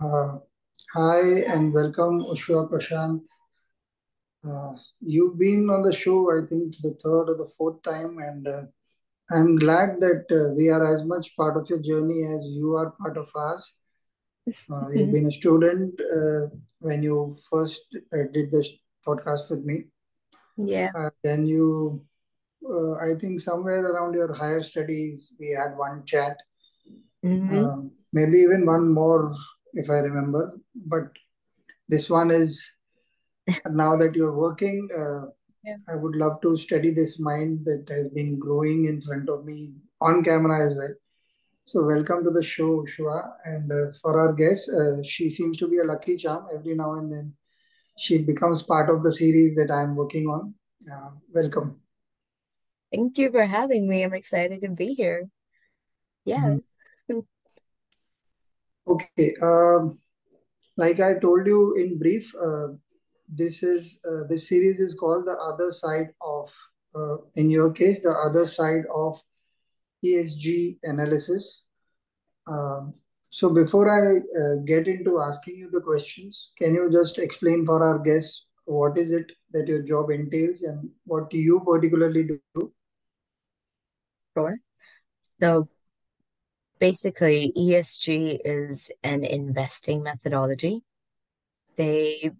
Uh, hi and welcome, Ushwa Prashant. Uh, you've been on the show, I think, the third or the fourth time, and uh, I'm glad that uh, we are as much part of your journey as you are part of ours. Uh, you've been a student uh, when you first uh, did this podcast with me. Yeah. Uh, then you, uh, I think, somewhere around your higher studies, we had one chat, hmm uh, maybe even one more, if I remember. But this one is now that you're working. Uh, Yeah. I would love to study this mind that has been growing in front of me on camera as well. So, welcome to the show, Shua. And uh, for our guest, uh, she seems to be a lucky charm. Every now and then, she becomes part of the series that I'm working on. Uh, welcome. Thank you for having me. I'm excited to be here. Yeah. Mhm. Okay. Um, like I told you in brief, uh, this is uh, this series is called the other side of. Uh, in your case, the other side of ESG analysis. Um, so before I uh, get into asking you the questions, can you just explain for our guests what is it that your job entails and what do you particularly do? Sure. So basically, ESG is an investing methodology. They,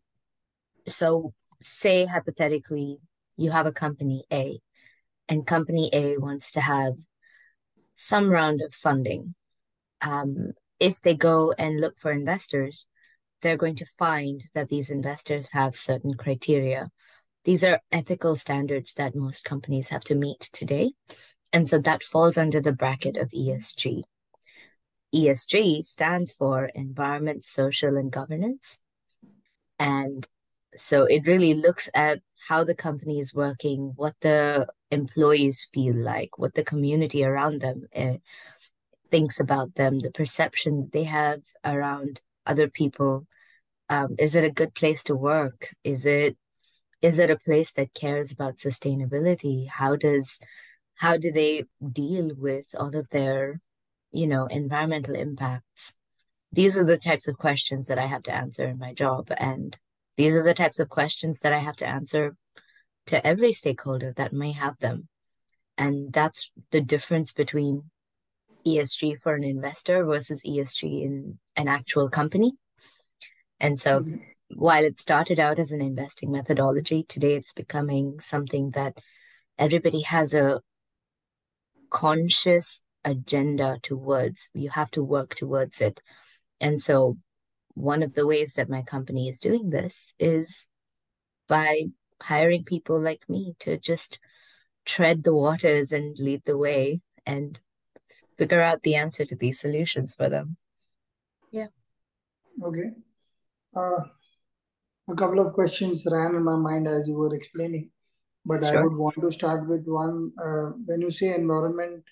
so say hypothetically, you have a company A, and company A wants to have some round of funding. Um, if they go and look for investors, they're going to find that these investors have certain criteria. These are ethical standards that most companies have to meet today. And so that falls under the bracket of ESG. ESG stands for environment, social, and governance. And so it really looks at how the company is working, what the employees feel like, what the community around them uh, thinks about them, the perception that they have around other people. Um, is it a good place to work? Is it is it a place that cares about sustainability? How does how do they deal with all of their, you know, environmental impacts? These are the types of questions that I have to answer in my job, and these are the types of questions that I have to answer to every stakeholder that may have them. And that's the difference between ESG for an investor versus ESG in an actual company. And so Okay. while it started out as an investing methodology, today it's becoming something that everybody has a conscious agenda towards. You have to work towards it. And so one of the ways that my company is doing this is by hiring people like me to just tread the waters and lead the way and figure out the answer to these solutions for them. Yeah. Okay. Uh, a couple of questions ran in my mind as you were explaining, but I would want to start with one. Uh, when you say environment,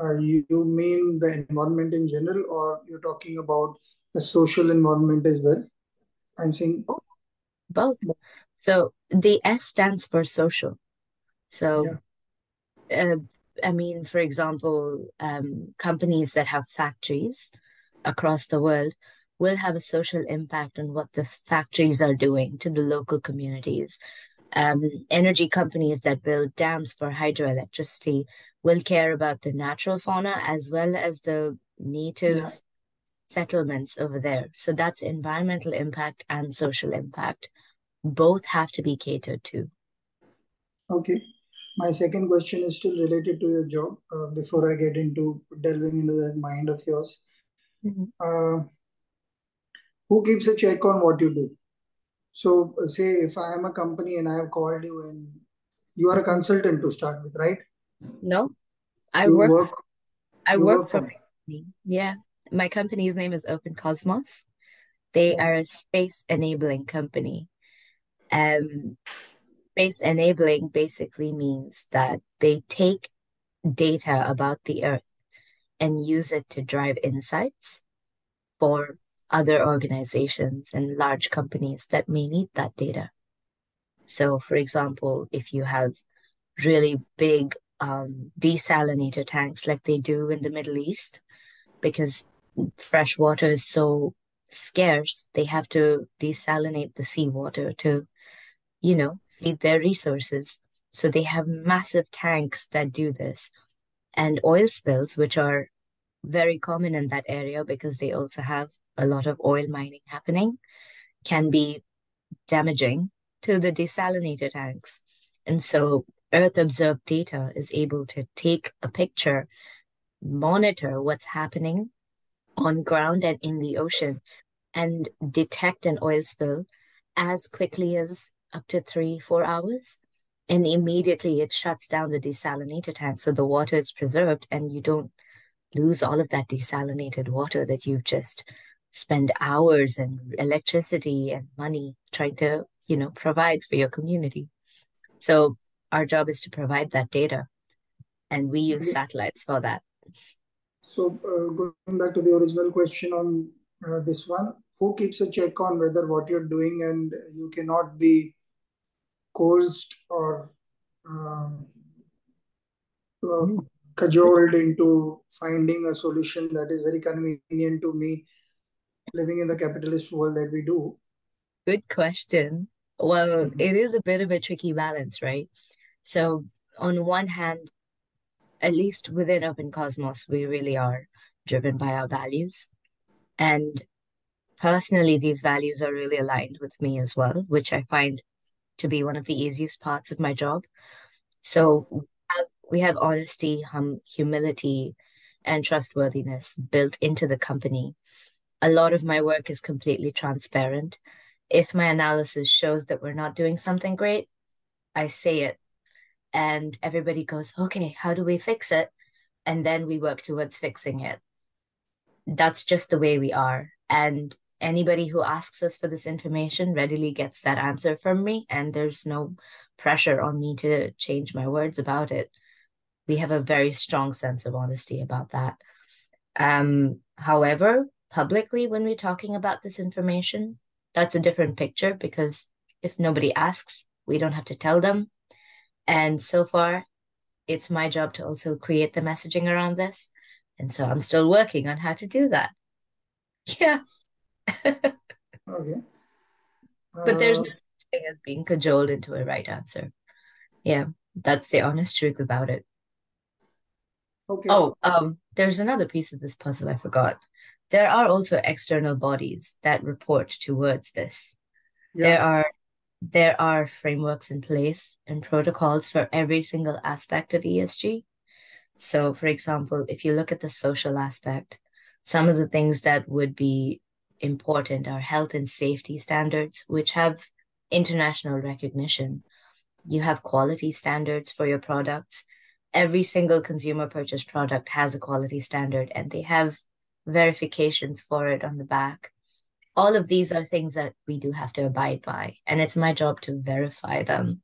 uh, you, you mean the environment in general, or you're talking about the social environment as well? I'm saying, Both. So the S stands for social. So yeah, uh, I mean, for example, um, companies that have factories across the world will have a social impact on what the factories are doing to the local communities. Um, energy companies that build dams for hydroelectricity will care about the natural fauna as well as the yeah. native settlements over there. So that's environmental impact and social impact. Both have to be catered to. Okay. My second question is still related to your job. Uh, before I get into delving into that mind of yours, Mhm. uh, who keeps a check on what you do? So, uh, say if I am a company and I have called you and you are a consultant to start with, right? No, I work work, I work work for for my me. company. Yeah. My company's name is Open Cosmos. They are a space enabling company. Um, space enabling basically means that they take data about the Earth and use it to drive insights for other organizations and large companies that may need that data. So, for example, if you have really big um, desalinator tanks like they do in the Middle East, because fresh water is so scarce, they have to desalinate the seawater to, you know, feed their resources. So they have massive tanks that do this. And oil spills, which are very common in that area because they also have a lot of oil mining happening, can be damaging to the desalinator tanks. And so Earth observed data is able to take a picture, monitor what's happening on ground and in the ocean, and detect an oil spill as quickly as up to three, four hours. And immediately it shuts down the desalinator tank. So the water is preserved and you don't lose all of that desalinated water that you've just spent hours and electricity and money trying to, you know, provide for your community. So our job is to provide that data and we use satellites for that. So uh, going back to the original question on uh, this one, who keeps a check on whether what you're doing and you cannot be coerced or um, uh, cajoled into finding a solution that is very convenient to me living in the capitalist world that we do? Good question. Well, mm-hmm. it is a bit of a tricky balance, right? So, on one hand, at least within Open Cosmos, we really are driven by our values. And personally, these values are really aligned with me as well, which I find to be one of the easiest parts of my job. So we have, we have honesty, hum, humility, and trustworthiness built into the company. A lot of my work is completely transparent. If my analysis shows that we're not doing something great, I say it. And everybody goes, okay, how do we fix it? And then we work towards fixing it. That's just the way we are. And anybody who asks us for this information readily gets that answer from me, and there's no pressure on me to change my words about it. We have a very strong sense of honesty about that. Um, however, publicly, when we're talking about this information, that's a different picture because if nobody asks, we don't have to tell them. And so far, it's my job to also create the messaging around this. And so I'm still working on how to do that. Yeah okay. But there's no uh, such thing as being cajoled into a right answer. Yeah, that's the honest truth about it. Okay. Oh, um, there's another piece of this puzzle I forgot. There are also external bodies that report towards this. Yeah. There are there are frameworks in place and protocols for every single aspect of ESG. So, for example, if you look at the social aspect, some of the things that would be important are health and safety standards, which have international recognition. You have quality standards for your products. Every single consumer purchase product has a quality standard and they have verifications for it on the back. All of these are things that we do have to abide by, and it's my job to verify them.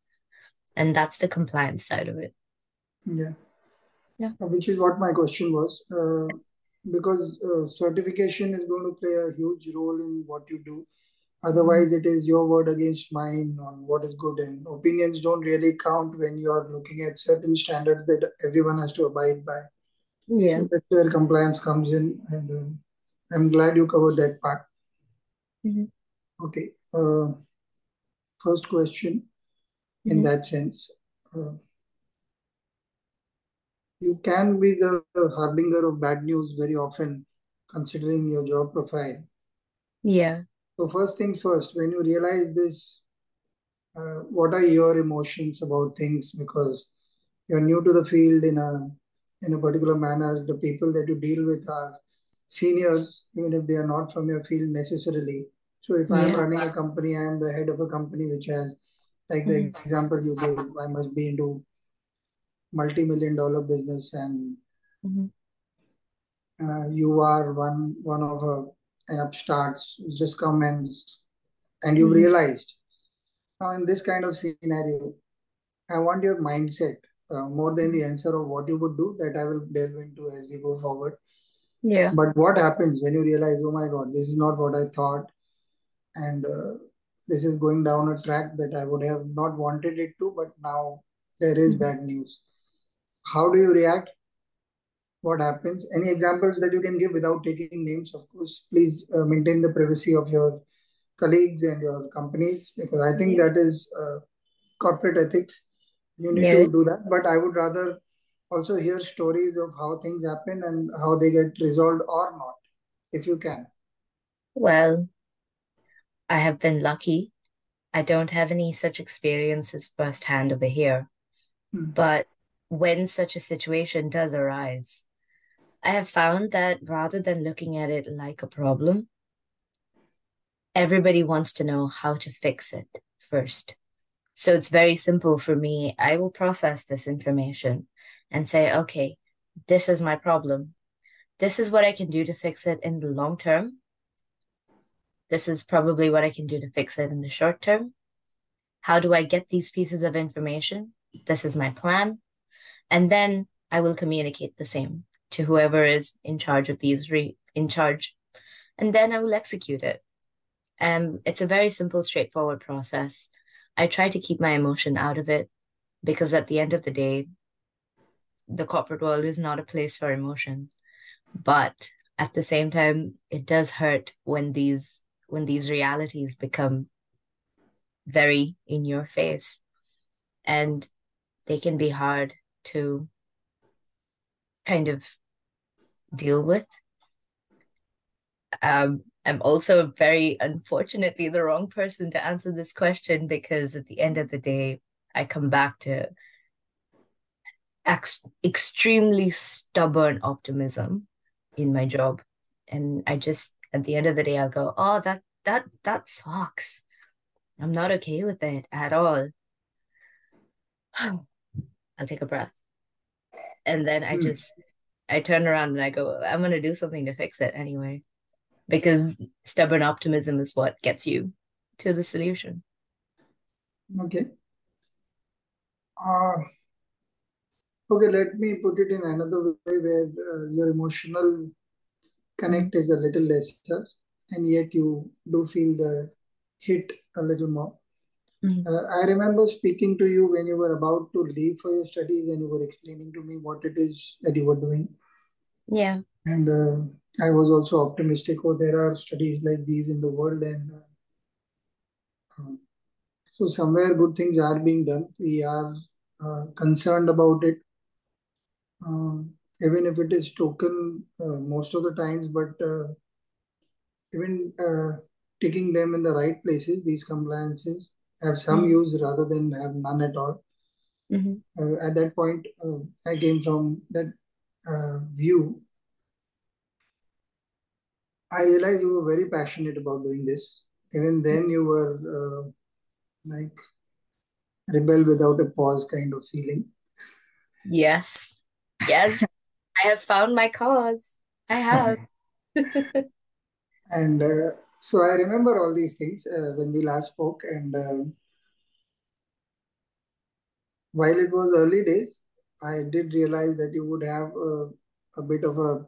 And that's the compliance side of it. Yeah. Yeah. Which is what my question was. Uh, because uh, certification is going to play a huge role in what you do. Otherwise, it is your word against mine on what is good, and opinions don't really count when you are looking at certain standards that everyone has to abide by. Yeah, so that's where compliance comes in, and uh, I'm glad you covered that part. Mm-hmm. Okay, uh, first question mm-hmm. in that sense. Uh, you can be the harbinger of bad news very often, considering your job profile. Yeah. So, first things first, when you realize this, uh, what are your emotions about things? Because you're new to the field in a in a particular manner. The people that you deal with are seniors, even if they are not from your field necessarily. So, if yeah. I'm running a company, I am the head of a company which has, like the mm-hmm. example you gave, I must be into multi-million dollar business and mm-hmm. uh, you are one one of a, an upstarts just come and and you've mm-hmm. realized now in this kind of scenario i want your mindset uh, more than the answer of what you would do that i will delve into as we go forward yeah but what happens when you realize oh my god this is not what i thought and uh, this is going down a track that i would have not wanted it to but now there is mm-hmm. bad news how do you react what happens. Any examples that you can give without taking names, of course. Please uh, maintain the privacy of your colleagues and your companies because I think that is uh, corporate ethics. You need Yeah. to do that. But I would rather also hear stories of how things happen and how they get resolved or not, if you can. Well, I have been lucky. I don't have any such experiences firsthand over here. Hmm. But when such a situation does arise, I have found that rather than looking at it like a problem, everybody wants to know how to fix it first. So it's very simple for me. I will process this information and say, okay, this is my problem. This is what I can do to fix it in the long term. This is probably what I can do to fix it in the short term. How do I get these pieces of information? This is my plan. And then I will communicate the same to whoever is in charge of these re in charge. And then I will execute it. Um, it's a very simple, straightforward process. I try to keep my emotion out of it because at the end of the day, the corporate world is not a place for emotion. But at the same time, it does hurt when these when these realities become very in your face and they can be hard to kind of deal with. Um, I'm also very unfortunately the wrong person to answer this question because at the end of the day, I come back to ex extremely stubborn optimism in my job. And I just at the end of the day I'll go, oh that that that sucks. I'm not okay with it at all. I'll take a breath. And then I Hmm. just I turn around and I go, I'm gonna do something to fix it anyway. Because stubborn optimism is what gets you to the solution. Okay. Uh, okay, let me put it in another way where uh, your emotional connect is a little lesser, and yet you do feel the hit a little more. mm, Uh, I remember speaking to you when you were about to leave for your studies and you were explaining to me what it is that you were doing. yeah. And uh, I was also optimistic, oh, there are studies like these in the world, and uh, uh, so somewhere good things are being done. We are uh, concerned about it, uh, even if it is token uh, most of the times, but uh, even uh, taking them in the right places, these compliances have some Mm, use rather than have none at all. mhm. Uh, at that point, uh, I came from that uh, view. I realized you were very passionate about doing this. Even then, you were uh, like rebel without a pause kind of feeling. Yes. Yes. I have found my cause. I have. And uh, so I remember all these things uh, when we last spoke. And uh, while it was early days, I did realize that you would have uh, a bit of a, a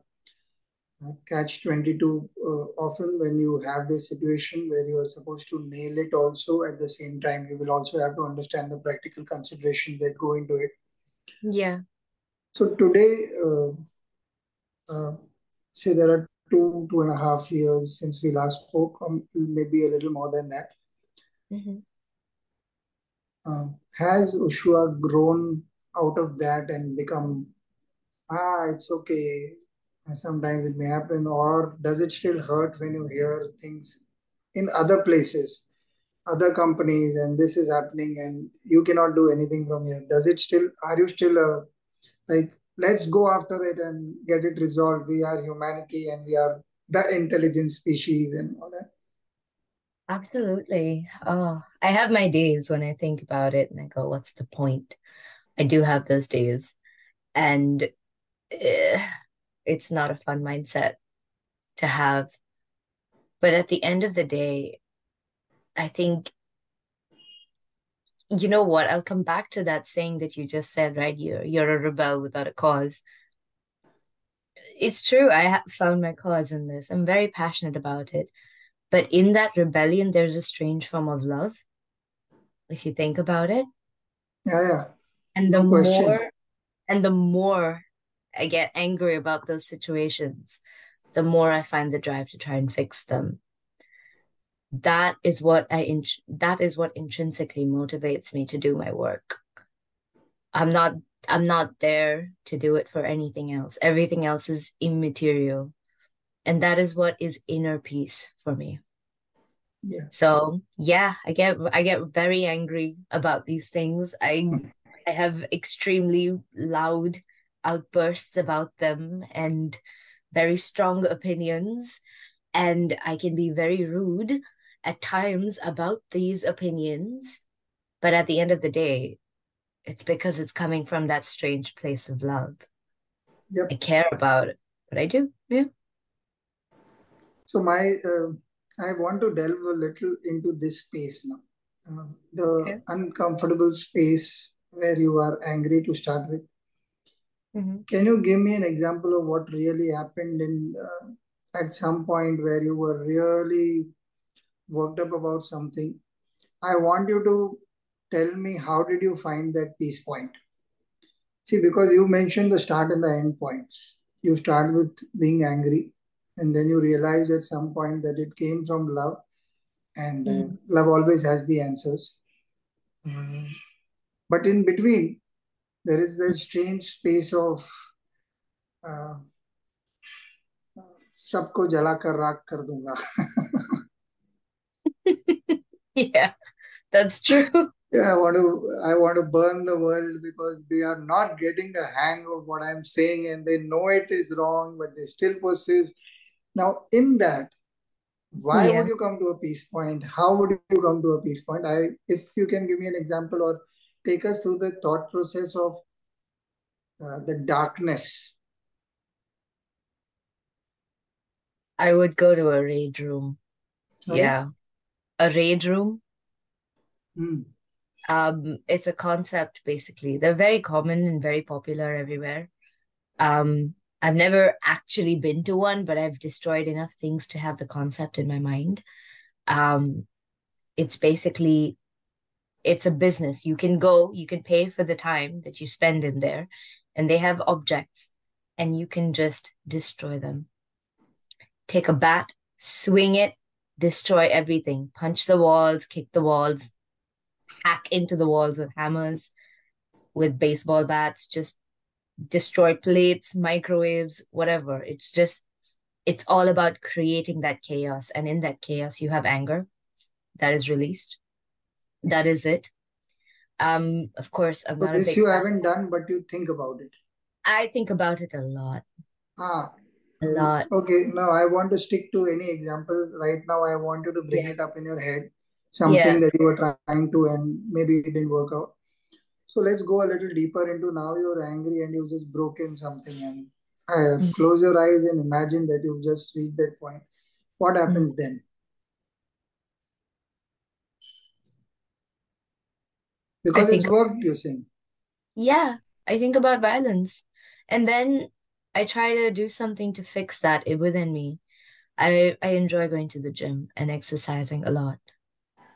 catch 22 uh, often when you have this situation where you are supposed to nail it also at the same time. You will also have to understand the practical considerations that go into it. Yeah. So today, uh, uh, say there are two, two and a half years since we last spoke, or maybe a little more than that. hmm Uh, has Ushua grown out of that and become, ah, it's okay, sometimes it may happen, or does it still hurt when you hear things in other places, other companies, and this is happening and you cannot do anything from here? Does it still, are you still uh, like, let's go after it and get it resolved? We are humanity and we are the intelligent species and all that. Absolutely. Oh, I have my days when I think about it and I go, what's the point? I do have those days. And eh, it's not a fun mindset to have. But at the end of the day, I think, you know what? I'll come back to that saying that you just said, right? You're you're a rebel without a cause. It's true. I have found my cause in this. I'm very passionate about it. But in that rebellion, there's a strange form of love, if you think about it. Yeah, yeah, And the no more and the more I get angry about those situations, the more I find the drive to try and fix them. That is what I in that is what intrinsically motivates me to do my work. I'm not I'm not there to do it for anything else. Everything else is immaterial. And that is what is inner peace for me. Yeah. So yeah, I get I get very angry about these things. I I have extremely loud outbursts about them and very strong opinions. And I can be very rude at times about these opinions. But at the end of the day, it's because it's coming from that strange place of love. Yep. I care about what I do. Yeah. So my, uh, I want to delve a little into this space now, uh, the okay. uncomfortable space where you are angry to start with. Mm-hmm. Can you give me an example of what really happened in uh, at some point where you were really worked up about something? I want you to tell me how did you find that peace point? See, because you mentioned the start and the end points. You start with being angry, and then you realized at some point that it came from love, and mm. uh, hmm. love always has the answers. Mm. But in between, there is this strange space of uh, सबको जलाकर राख कर दूंगा yeah that's true yeah, I want to I want to burn the world because they are not getting the hang of what I'm saying and they know it is wrong, but they still persist. Now, in that, why yeah. would you come to a peace point? How would you come to a peace point? I if you can give me an example or take us through the thought process of uh, the darkness. I would go to a rage room. Sorry? Yeah. A rage room. Hmm. Um, it's a concept basically. They're very common and very popular everywhere. Um, I've never actually been to one, but I've destroyed enough things to have the concept in my mind. Um, it's basically it's a business. You can go, you can pay for the time that you spend in there, and they have objects, and you can just destroy them. Take a bat, swing it, destroy everything, punch the walls, kick the walls, hack into the walls with hammers, with baseball bats, just destroy plates, microwaves, whatever. It's just, it's all about creating that chaos. And in that chaos, you have anger that is released. That is it. Um, of course, I'm not. this you fan. haven't done, but you think about it. I think about it a lot. Ah, a lot. Okay, now I want to stick to any example. Right now, I want you to bring yeah. it up in your head something yeah. that you were trying to and maybe it didn't work out. So let's go a little deeper into now you're angry and you've just broken something and uh, mm-hmm. close your eyes and imagine that you've just reached that point. What happens mm-hmm. then? Because it's worked, you're saying. Yeah, I think about violence. And then I try to do something to fix that within me. I I enjoy going to the gym and exercising a lot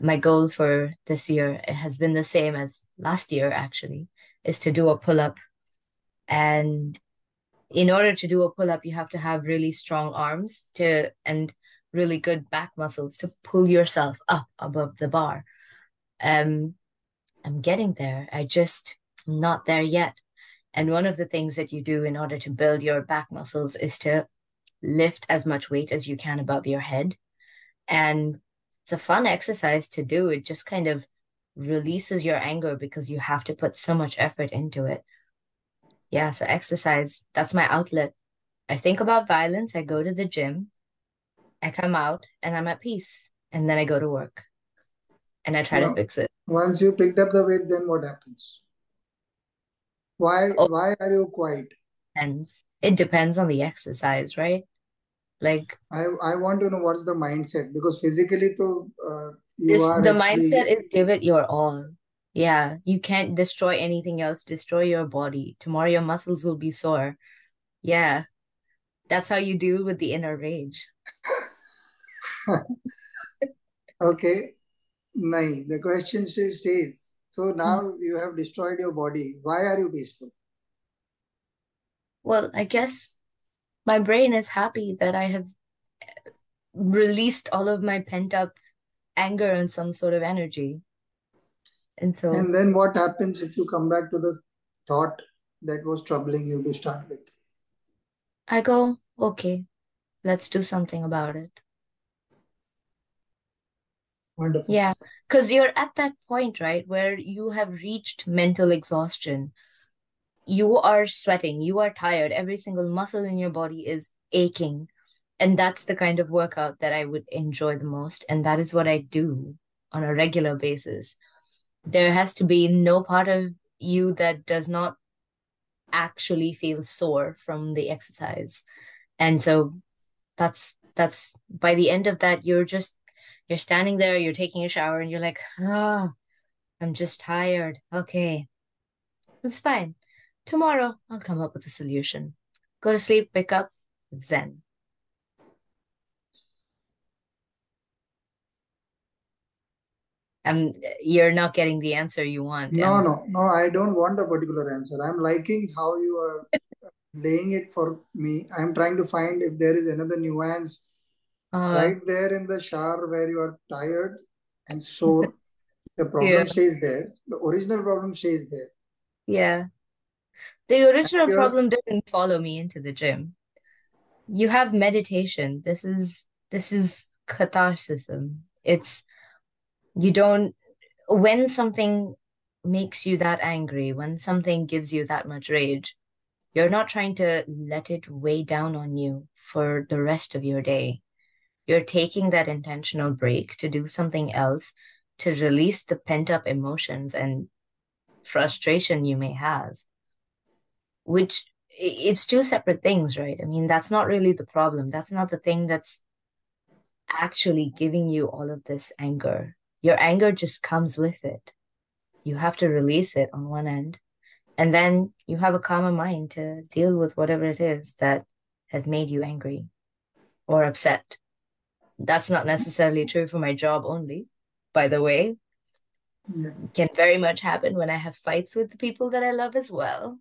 my goal for this year it has been the same as last year actually is to do a pull-up and in order to do a pull-up you have to have really strong arms to and really good back muscles to pull yourself up above the bar um i'm getting there i just am not there yet and one of the things that you do in order to build your back muscles is to lift as much weight as you can above your head and it's a fun exercise to do. It just kind of releases your anger because you have to put so much effort into it. Yeah, so exercise, that's my outlet. I think about violence, I go to the gym, I come out and I'm at peace. And then I go to work and I try to fix it. Once you picked up the weight, then what happens? Why oh, why are you quiet? Depends. It depends on the exercise, right? Like I I want to know what's the mindset because physically to uh, you this, are the mindset is give it your all. Yeah, you can't destroy anything else. Destroy your body. Tomorrow your muscles will be sore. Yeah, that's how you deal with the inner rage. okay, nice. The question still stays. So now mm. you have destroyed your body. Why are you peaceful? Well, I guess my brain is happy that I have released all of my pent up anger and some sort of energy. And so, And then what happens if you come back to the thought that was troubling you to start with? I go, okay, let's do something about it. Wonderful. Yeah, because you're at that point, right, where you have reached mental exhaustion. You are sweating, you are tired, every single muscle in your body is aching. And that's the kind of workout that I would enjoy the most. And that is what I do on a regular basis. There has to be no part of you that does not actually feel sore from the exercise. And so that's that's by the end of that, you're just you're standing there, you're taking a shower, and you're like, ah, I'm just tired. Okay. It's fine. Tomorrow I'll come up with a solution. Go to sleep, wake up, zen. Um, you're not getting the answer you want. No, Um, no, no, I don't want a particular answer. I'm liking how you are laying it for me. I'm trying to find if there is another nuance uh, right there in the shower where you are tired and sore. The yeah, problem stays there. The original problem stays there. yeah. The original problem didn't follow me into the gym. You have meditation. This is this is catharsis. It's you don't when something makes you that angry, when something gives you that much rage, you're not trying to let it weigh down on you for the rest of your day. You're taking that intentional break to do something else to release the pent up emotions and frustration you may have, which it's two separate things, right? I mean, that's not really the problem. That's not the thing that's actually giving you all of this anger. Your anger just comes with it. You have to release it on one end, and then you have a calmer mind to deal with whatever it is that has made you angry or upset. That's not necessarily true for my job only, by the way. yeah, Can very much happen when I have fights with the people that I love as well.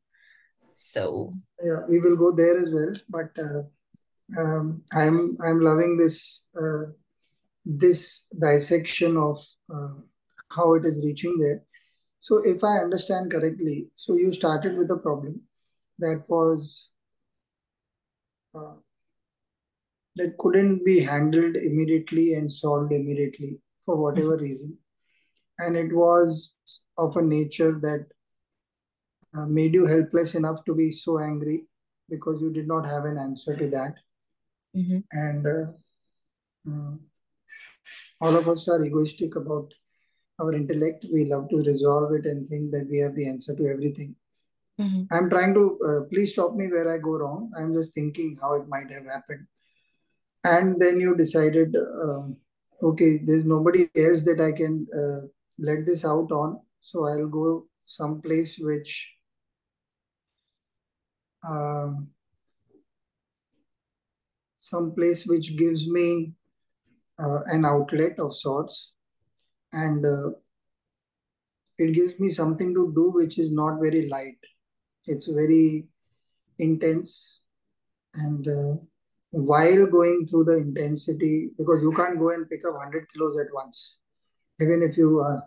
So, yeah, we will go there as well. But uh, um, I'm I'm loving this uh, this dissection of uh, how it is reaching there. So if I understand correctly, so you started with a problem that was uh, that couldn't be handled immediately and solved immediately for whatever reason, and it was of a nature that uh, made you helpless enough to be so angry because you did not have an answer to that, mhm, and uh, uh, all of us are egoistic about our intellect. We love to resolve it and think that we have the answer to everything. mhm, I'm trying to, uh, please stop me where I go wrong. I'm just thinking how it might have happened. And then you decided, um, okay, there's nobody else that I can uh, let this out on. So I'll go someplace which, um, someplace which gives me uh, an outlet of sorts. And uh, it gives me something to do which is not very light. It's very intense and uh, while going through the intensity because you can't go and pick up 100 kilos at once. Even if you are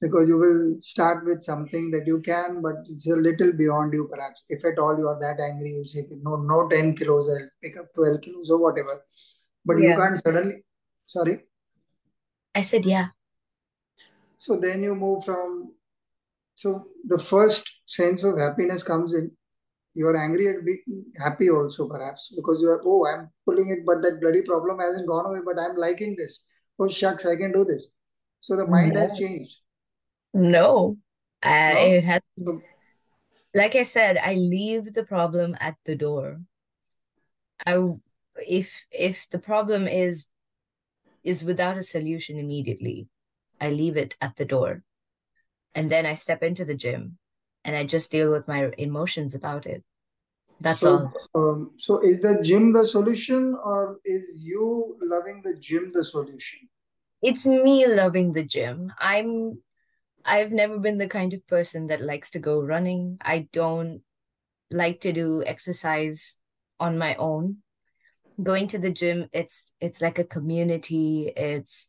because you will start with something that you can but it's a little beyond you perhaps. If at all you are that angry you say no no 10 kilos i'll pick up 12 kilos or whatever. But you can't suddenly sorry? I said, yeah. so then you move from so the first sense of happiness comes in you are angry and be happy also perhaps because you are oh i'm pulling it but that bloody problem hasn't gone away but i'm liking this oh shucks i can do this so the mind has changed No. Uh, no it had, so, like I said, I leave the problem at the door. I, if if the problem is is without a solution immediately, I leave it at the door. And then I step into the gym and I just deal with my emotions about it. That's so all. um, so is the gym the solution or is you loving the gym the solution It's me loving the gym. I'm I've never been the kind of person that likes to go running. I don't like to do exercise on my own. Going to the gym, it's it's like a community. It's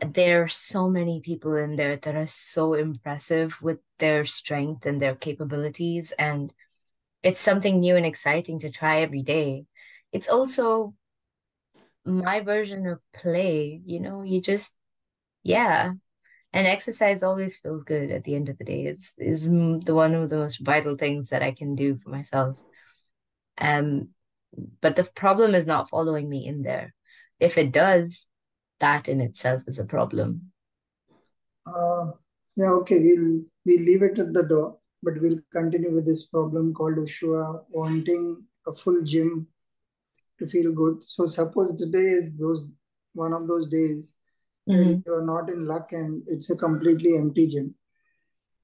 there are so many people in there that are so impressive with their strength and their capabilities and it's something new and exciting to try every day. It's also my version of play, you know, you just yeah. And exercise always feels good at the end of the day. It's is the one of the most vital things that I can do for myself. Um, but the problem is not following me in there. If it does, that in itself is a problem. Uh, yeah, okay, we'll we'll leave it at the door, but we'll continue with this problem called Ushua wanting a full gym to feel good. So suppose today is those one of those days mm-hmm. where you are not in luck and it's a completely empty gym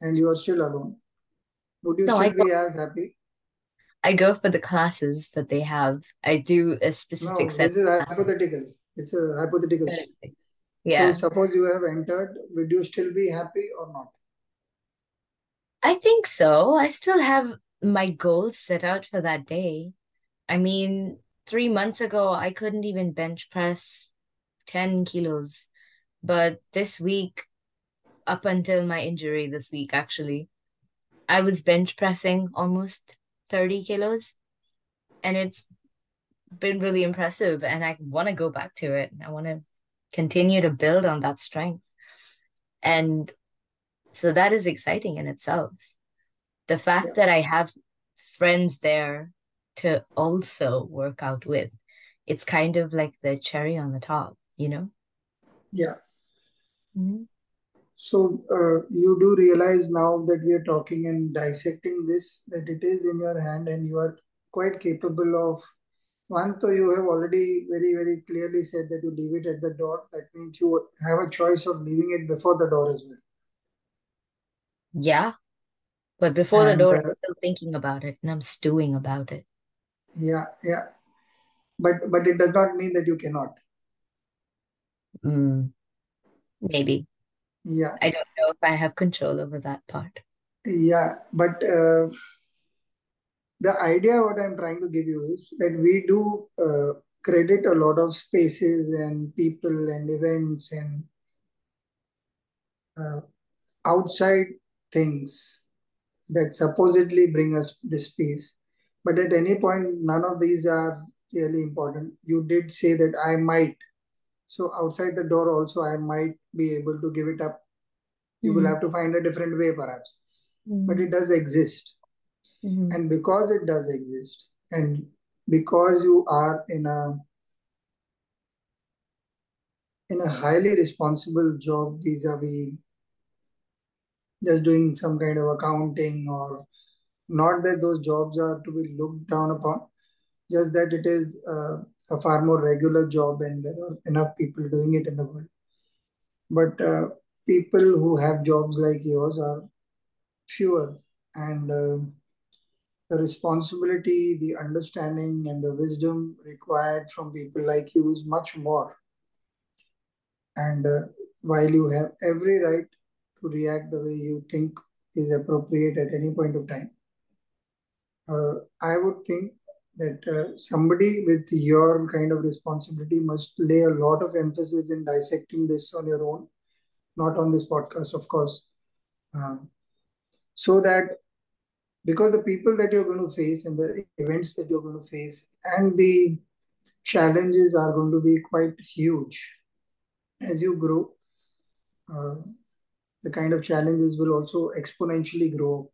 and you are still alone. Would you no, still be as happy? I go for the classes that they have. I do a specific no, This is hypothetical. It's a hypothetical. Yeah. So suppose you have entered, would you still be happy or not? I think so. I still have my goals set out for that day. I mean, three months ago, I couldn't even bench press 10 kilos. But this week, up until my injury this week, actually, I was bench pressing almost 30 kilos. And it's been really impressive. And I want to go back to it. I want to continue to build on that strength. And so that is exciting in itself. The fact yeah. that I have friends there to also work out with. It's kind of like the cherry on the top, you know? Yeah. Mm-hmm. So uh, you do realize now that we are talking and dissecting this, that it is in your hand and you are quite capable of. One, though you have already very, very clearly said that you leave it at the door. That means you have a choice of leaving it before the door as well. Yeah. But before and, the door, uh, I'm still thinking about it and I'm stewing about it. Yeah, yeah. But but it does not mean that you cannot. Mm, maybe. Yeah. I don't know if I have control over that part. Yeah, but uh, the idea what I'm trying to give you is that we do uh, credit a lot of spaces and people and events and uh, outside things that supposedly bring us this peace but at any point, none of these are really important. You did say that I might. So outside the door, also, I might be able to give it up. You mm-hmm. will have to find a different way, perhaps. Mm-hmm. But it does exist. Mm-hmm. And because it does exist, and because you are in a in a highly responsible job vis-a-vis just doing some kind of accounting or not that those jobs are to be looked down upon, just that it is uh, a far more regular job and there are enough people doing it in the world. But uh, people who have jobs like yours are fewer and uh, the responsibility, the understanding, and the wisdom required from people like you is much more. And uh, while you have every right to react the way you think is appropriate at any point of time, uh, I would think that uh, somebody with your kind of responsibility must lay a lot of emphasis in dissecting this on your own, not on this podcast, of course. Um, so that because the people that you're going to face and the events that you're going to face and the challenges are going to be quite huge as you grow. Uh, the kind of challenges will also exponentially grow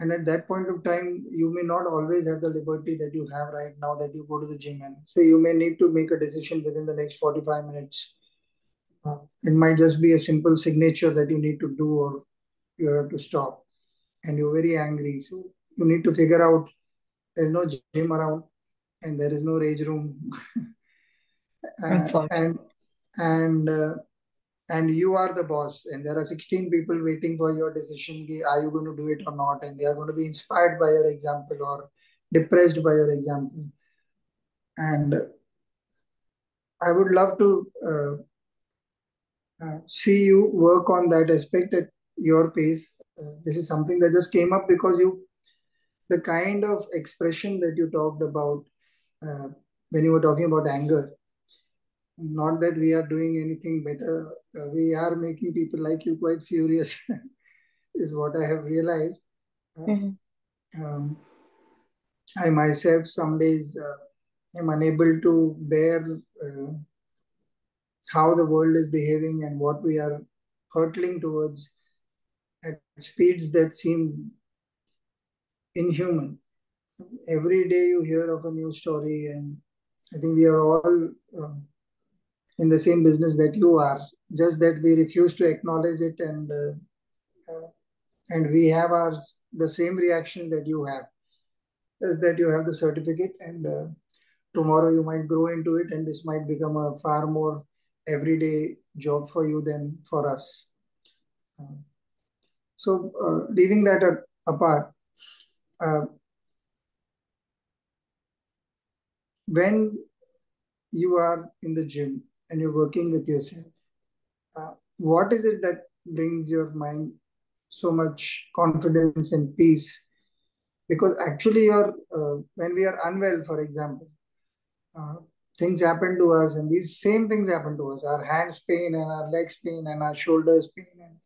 and at that point of time, you may not always have the liberty that you have right now that you go to the gym and so you may need to make a decision within the next 45 minutes. Uh, it might just be a simple signature that you need to do or you have to stop and you're very angry. So you need to figure out there's no gym around and there is no rage room. and, and, and uh, and you are the boss and there are 16 people waiting for your decision. Are you going to do it or not? And they are going to be inspired by your example or depressed by your example. And i would love to uh, uh, see you work on that aspect at your pace uh, this is something that just came up because you the kind of expression that you talked about uh, when you were talking about anger. Not that we are doing anything better. Uh, we are making people like you quite furious, is what I have realized. Uh, mm-hmm. um, I myself some days uh, am unable to bear uh, how the world is behaving and what we are hurtling towards at speeds that seem inhuman. Every day you hear of a new story, and I think we are all uh, in the same business that you are, just that we refuse to acknowledge it, and uh, uh, and we have our the same reaction that you have, is that you have the certificate, and uh, tomorrow you might grow into it, and this might become a far more everyday job for you than for us. So, uh, leaving that apart, uh, when you are in the gym and you're working with yourself, uh, what is it that brings your mind so much confidence and peace? Because actually, you're uh, when we are unwell, for example, uh, things happen to us, and these same things happen to us. Our hands pain and our legs pain and our shoulders pain and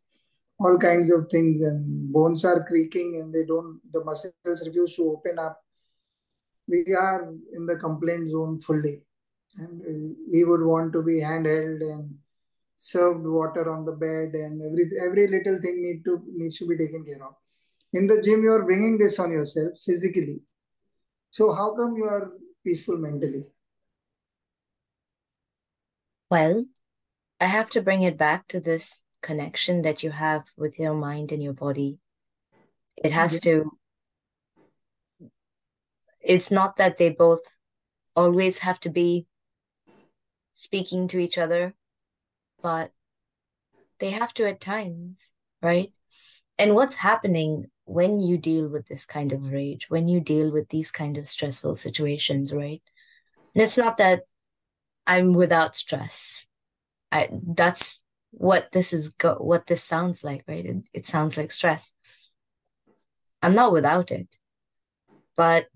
all kinds of things and bones are creaking and they don't the muscles refuse to open up. We are in the complaint zone fully. And we would want to be handheld and served water on the bed and every every little thing need to needs to be taken care of. In the gym you are bringing this on yourself physically. So how come you are peaceful mentally? Well i have to bring it back to this connection that you have with your mind and your body. It has to, it's not that they both always have to be speaking to each other, but they have to at times, right? And what's happening when you deal with this kind of rage, when you deal with these kind of stressful situations, right? And it's not that I'm without stress. I that's what this is go what this sounds like right? It, it sounds like stress. I'm not without it. But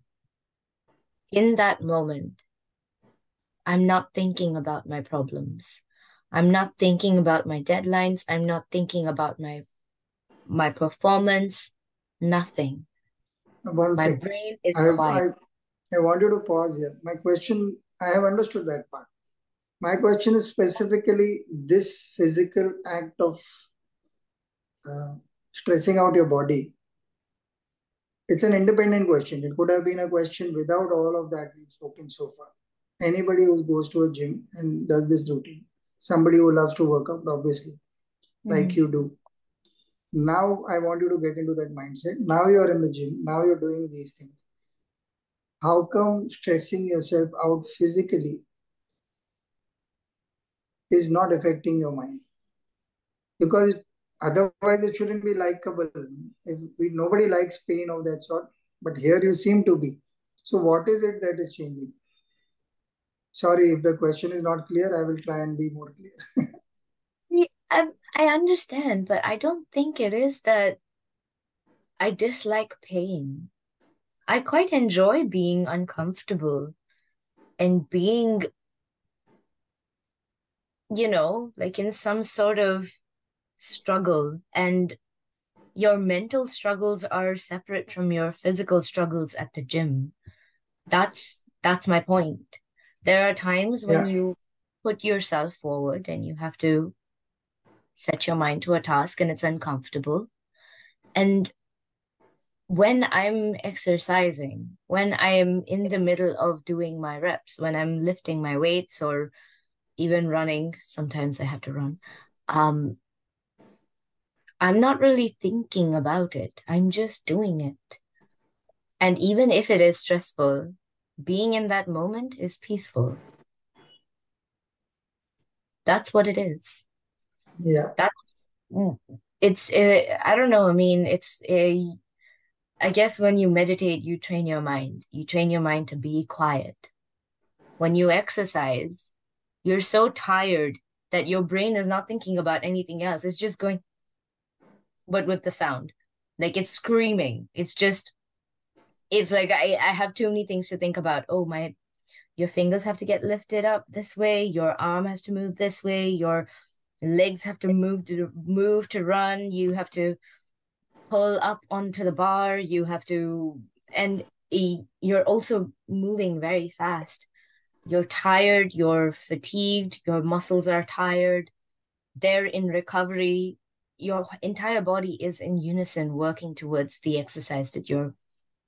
in that moment i'm not thinking about my problems. I'm not thinking about my deadlines. I'm not thinking about my my performance. Nothing. One my thing. brain is I, quiet. I, I want you to pause here. My question i have understood that part my question is specifically this physical act of uh, stressing out your body. It's an independent question. It could have been a question without all of that we've spoken so far. Anybody who goes to a gym and does this routine, somebody who loves to work out, obviously, mm-hmm. like you do. Now I want you to get into that mindset. Now you're in the gym. Now you're doing these things. How come stressing yourself out physically is not affecting your mind. Because otherwise it shouldn't be likable. If we, nobody likes pain of that sort but here you seem to be. So what is it that is changing? Sorry if the question is not clear i will try and be more clear. I, I understand but i don't think it is that i dislike pain. I quite enjoy being uncomfortable and being you know, like in some sort of struggle and your mental struggles are separate from your physical struggles at the gym. That's that's my point. There are times when yeah. you put yourself forward and you have to set your mind to a task and it's uncomfortable. And when I'm exercising, when I'm in the middle of doing my reps, when I'm lifting my weights or even running, sometimes I have to run. Um, I'm not really thinking about it. I'm just doing it. And even if it is stressful, being in that moment is peaceful. That's what it is. Yeah. That it's uh, I don't know. I mean, it's a. I guess when you meditate, you train your mind. You train your mind to be quiet. When you exercise, you're so tired that your brain is not thinking about anything else. It's just going, but with the sound. Like it's screaming. It's just it's like I, I have too many things to think about. Oh, my your fingers have to get lifted up this way, your arm has to move this way, your legs have to move to move to run, you have to pull up onto the bar, you have to and eh, you're also moving very fast. You're tired, you're fatigued, your muscles are tired. They're in recovery. Your entire body is in unison working towards the exercise that you're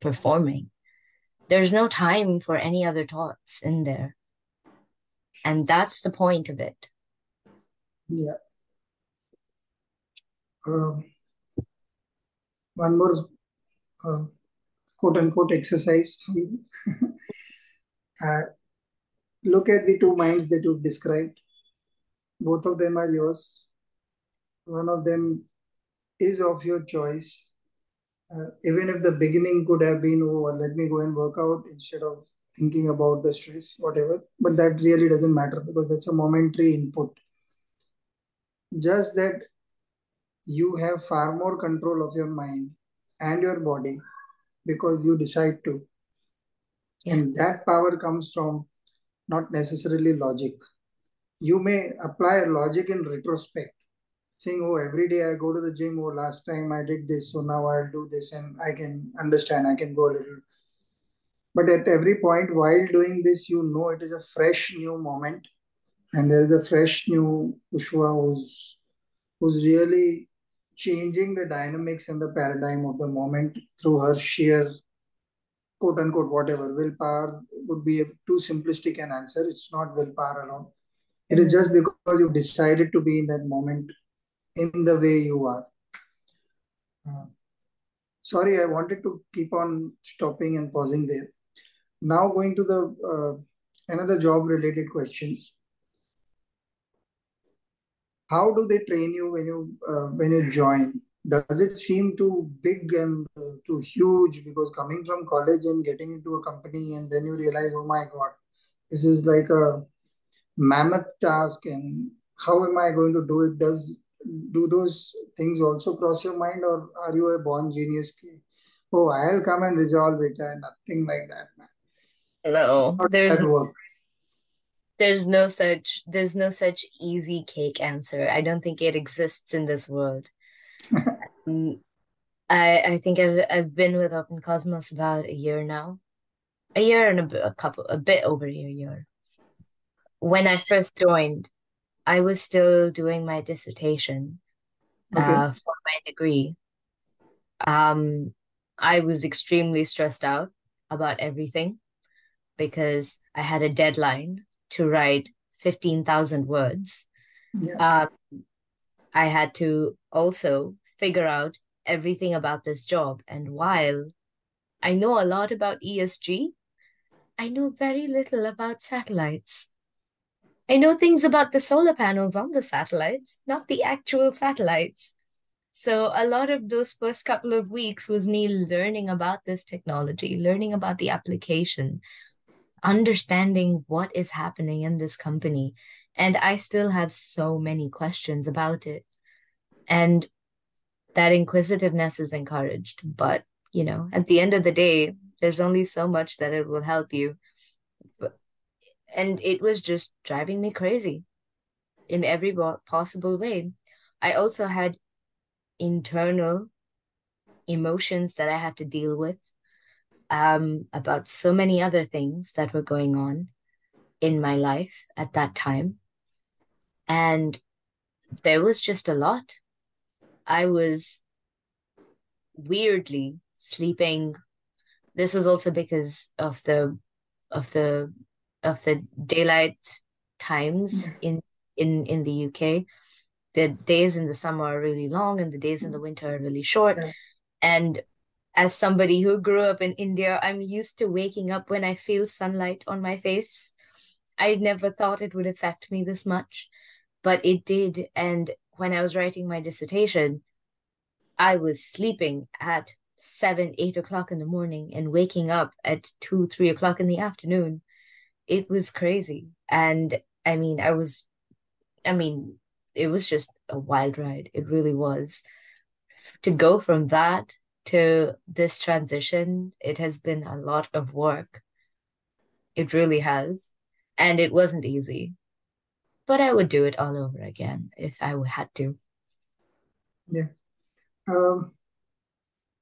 performing. There's no time for any other thoughts in there. And that's the point of it. Yeah. Um, one more uh, quote unquote exercise uh, look at the two minds that you've described. Both of them are yours. One of them is of your choice uh, even if the beginning could have been, oh, let me go and work out instead of thinking about the stress, whatever. But that really doesn't matter because that's a momentary input. Just that you have far more control of your mind and your body because you decide to. Yeah. And that power comes from not necessarily logic. You may apply logic in retrospect, saying, oh, every day I go to the gym, oh, last time I did this, so now I'll do this, and I can understand, I can go a little. But at every point while doing this, you know it is a fresh new moment, and there is a fresh new Pushpa who's, who's really changing the dynamics and the paradigm of the moment through her sheer quote unquote whatever willpower would be a too simplistic an answer. It's not willpower alone. It is just because you decided to be in that moment in the way you are. Uh, sorry, I wanted to keep on stopping and pausing there. Now going to the uh, another job related question. How do they train you when you uh, when you join? Does it seem too big and uh, too huge? Because coming from college and getting into a company and then you realize, oh my god, this is like a mammoth task, and how am I going to do it? Does do those things also cross your mind or are you a born genius oh i'll come and resolve it and nothing like that man. No. There's there's no such there's no such easy cake answer. I don't think it exists in this world um, i i think i've i've been with open cosmos about a year now a year and a, a couple a bit over a year when i first joined I was still doing my dissertation okay. uh, for my degree. Um, I was extremely stressed out about everything because I had a deadline to write 15,000 words. Yeah. Um, I had to also figure out everything about this job. And while I know a lot about ESG, I know very little about satellites. I know things about the solar panels on the satellites, not the actual satellites. So a lot of those first couple of weeks was me learning about this technology, learning about the application, understanding what is happening in this company. And I still have so many questions about it. And that inquisitiveness is encouraged. But, you know, at the end of the day, there's only so much that it will help you and it was just driving me crazy in every possible way. I also had internal emotions that I had to deal with um, about so many other things that were going on in my life at that time. And there was just a lot. I was weirdly sleeping. This was also because of the of the of the daylight times mm. in in in the UK. The days in the summer are really long and the days in the winter are really short. And as somebody who grew up in India, I'm used to waking up when I feel sunlight on my face. I never thought it would affect me this much, but it did. And when I was writing my dissertation, I was sleeping at seven, eight o'clock in the morning and waking up at two, three o'clock in the afternoon it was crazy. And I mean, I was, I mean, it was just a wild ride. It really was. To go from that to this transition, it has been a lot of work. It really has. And it wasn't easy. But I would do it all over again if I had to. Yeah. Um,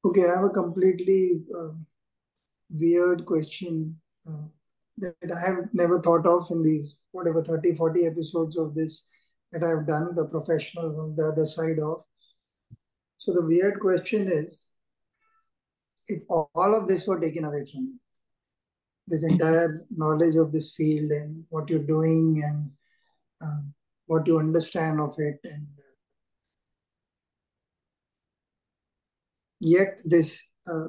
okay, I have a completely uh, weird question uh, that I have never thought of in these, whatever, 30, 40 episodes of this that I've done, the professional one, the other side of. So the weird question is, if all of this were taken away from you, this entire knowledge of this field and what you're doing and uh, what you understand of it and yet this uh,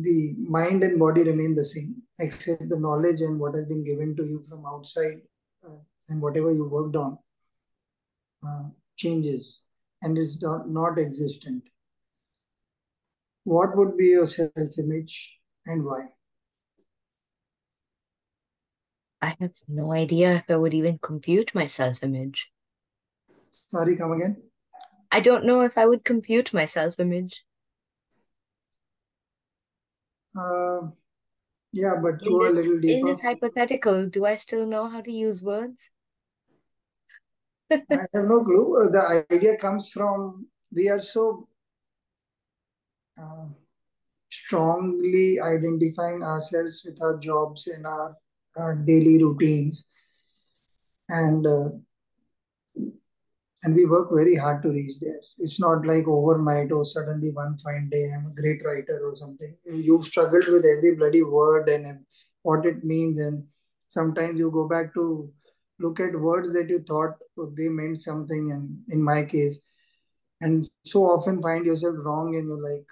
the mind and body remain the same except the knowledge and what has been given to you from outside uh, and whatever you worked on uh, changes and is not, not existent. What would be your self-image and why I have no idea if I would even compute my self-image. Sorry, come again? I don't know if I would compute my self-image. Uh, yeah, but In go a this little in this hypothetical, do I still know how to use words? I have no clue. Uh, the idea comes from we are so uh, strongly identifying ourselves with our jobs and our our daily routines. And uh, and we work very hard to reach there. It's not like overnight or suddenly one fine day i'm a great writer or something. You've struggled with every bloody word and what it means. And sometimes you go back to look at words that you thought they meant something and in my case and so often find yourself wrong and you're like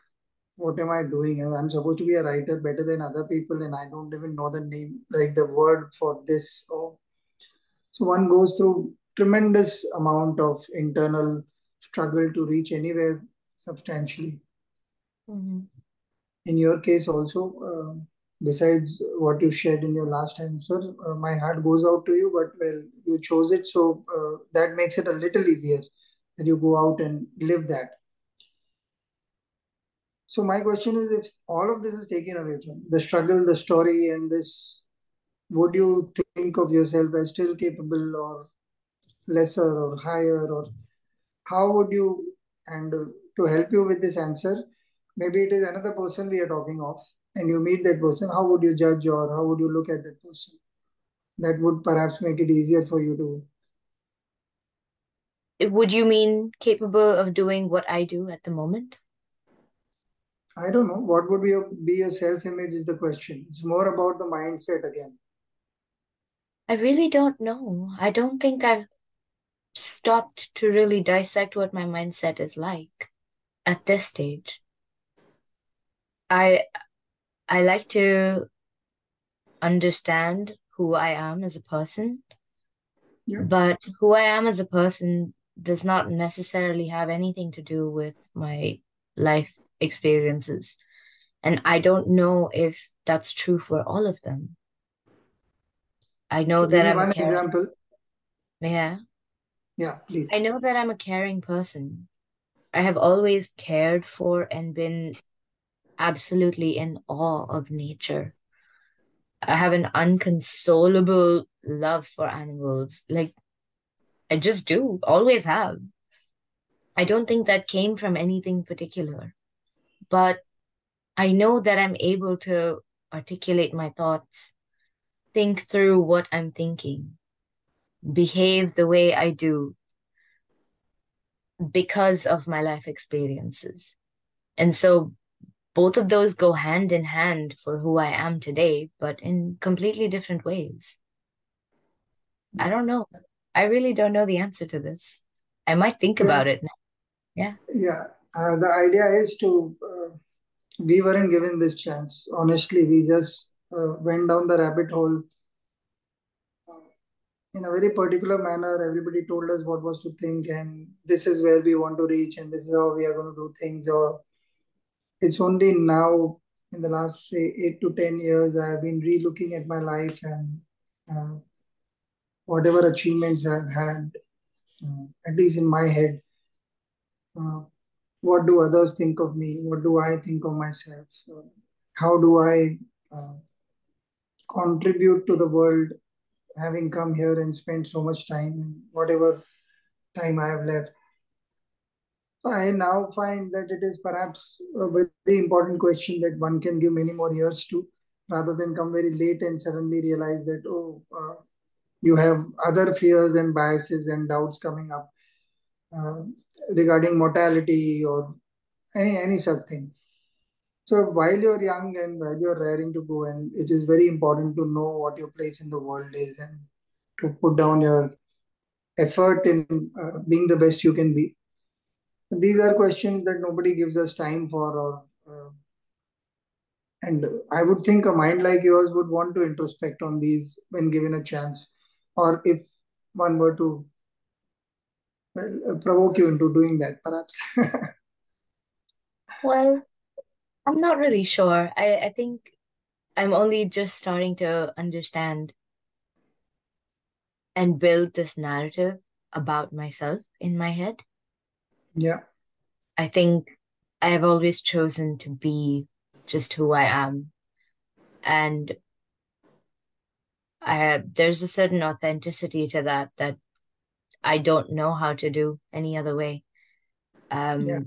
what am I doing? I'm supposed to be a writer better than other people, and I don't even know the name, like the word for this. So, so one goes through tremendous amount of internal struggle to reach anywhere substantially. Mm-hmm. In your case, also, uh, besides what you shared in your last answer, uh, my heart goes out to you. But well, you chose it, so uh, that makes it a little easier that you go out and live that. So my question is, if all of this is taken away from the struggle, the story, and this, would you think of yourself as still capable or lesser or higher, or how would you? And to help you with this answer, maybe it is another person we are talking of, and you meet that person. How would you judge, or how would you look at that person? That would perhaps make it easier for you to. Would you mean capable of doing what I do at the moment? I don't know. What would be your, be your self image is the question. It's more about the mindset again. I really don't know. I don't think I've stopped to really dissect what my mindset is like at this stage. I I like to understand who I am as a person. Yeah. But who I am as a person does not necessarily have anything to do with my life experiences. And I don't know if that's true for all of them. I know that I'm a one caring, example. yeah. Yeah, please. I know that I'm a caring person. I have always cared for and been absolutely in awe of nature. I have an unconsolable love for animals. Like, I just do, always have. I don't think that came from anything particular but I know that I'm able to articulate my thoughts, think through what I'm thinking, behave the way I do because of my life experiences. And so both of those go hand in hand for who I am today, but in completely different ways. I don't know. I really don't know the answer to this. I might think Yeah. about it now. Yeah. Yeah. Uh, the idea is to, uh, we weren't given this chance. Honestly, we just uh, went down the rabbit hole uh, in a very particular manner. Everybody told us what was to think, and this is where we want to reach, and this is how we are going to do things. Or it's only now, in the last, say, eight to 10 years, I have been re looking at my life and uh, whatever achievements I've had, at least in my head. Uh, what do others think of me? What do I think of myself? So how do I uh, contribute to the world having come here and spent so much time, whatever time I have left? I now find that it is perhaps a very important question that one can give many more years to, rather than come very late and suddenly realize that, oh, uh, you have other fears and biases and doubts coming up uh, regarding mortality or any any such thing. So while you're young and while you're raring to go, and it is very important to know what your place in the world is and to put down your effort in uh, being the best you can be these are questions that nobody gives us time for or uh, and i would think a mind like yours would want to introspect on these when given a chance or if one were to well, uh, provoke you into doing that perhaps well i'm not really sure i i think i'm only just starting to understand and build this narrative about myself in my head yeah. I think I have always chosen to be just who I am. And I, there's a certain authenticity to that that I don't know how to do any other way. Um, Yeah.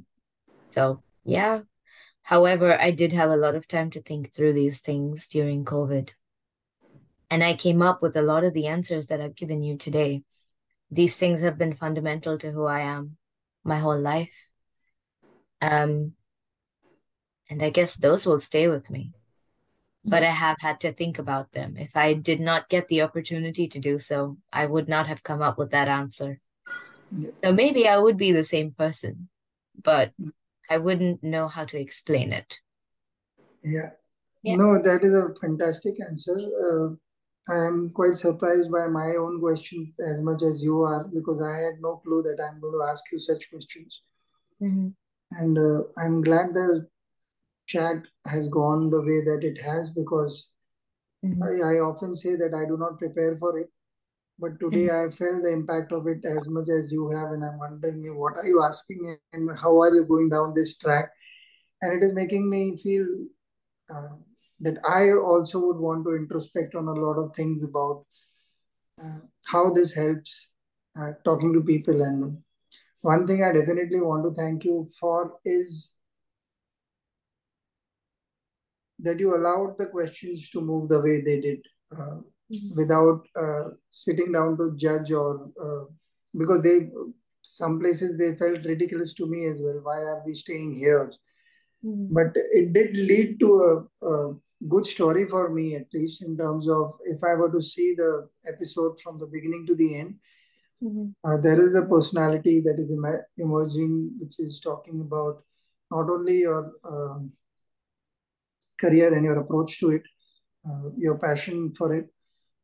so yeah. However, I did have a lot of time to think through these things during COVID. And I came up with a lot of the answers that I've given you today. These things have been fundamental to who I am my whole life. Um, and I guess those will stay with me. But I have had to think about them. If I did not get the opportunity to do so, I would not have come up with that answer. So maybe I would be the same person, but I wouldn't know how to explain it. Yeah. Yeah. No, that is a fantastic answer. Uh, I am quite surprised by my own questions as much as you are because I had no clue that I'm going to ask you such questions. Mm-hmm. And uh, I'm glad the chat has gone the way that it has because Mm-hmm. I, I often say that I do not prepare for it. But today I felt the impact of it as much as you have, and I'm wondering what are you asking and how are you going down this track? And it is making me feel uh, that I also would want to introspect on a lot of things about uh, how this helps uh, talking to people. And one thing I definitely want to thank you for is that you allowed the questions to move the way they did uh, without uh, sitting down to judge or uh, because they some places they felt ridiculous to me as well why are we staying here Mm-hmm. but it did lead to a, a good story for me at least in terms of if i were to see the episode from the beginning to the end Mm-hmm. uh, there is a personality that is em- emerging which is talking about not only your um, career and your approach to it uh, your passion for it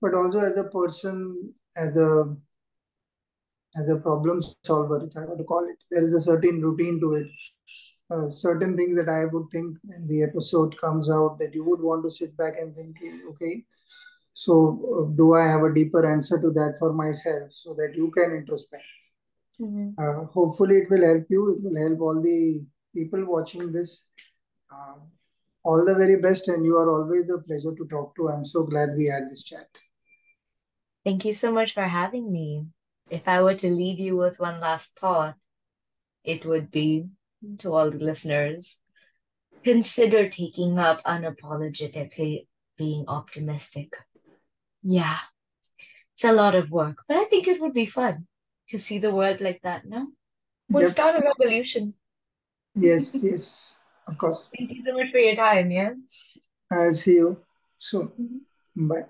but also as a person as a as a problem solver if i were to call it there is a certain routine to it. Uh, certain things that i would think when the episode comes out that you would want to sit back and think okay so uh, do i have a deeper answer to that for myself so that you can introspect? Mm-hmm. uh, hopefully it will help you. It will help all the people watching this uh, all the very best and you are always a pleasure to talk to i'm so glad we had this chat Thank you so much for having me. If I were to leave you with one last thought, it would be to all the listeners consider taking up unapologetically being optimistic. Yeah, it's a lot of work, but I think it would be fun to see the world like that, no? We'll Yep. start a revolution. yes yes of course Thank you so much for your time, yeah? i'll see you soon Mhm. bye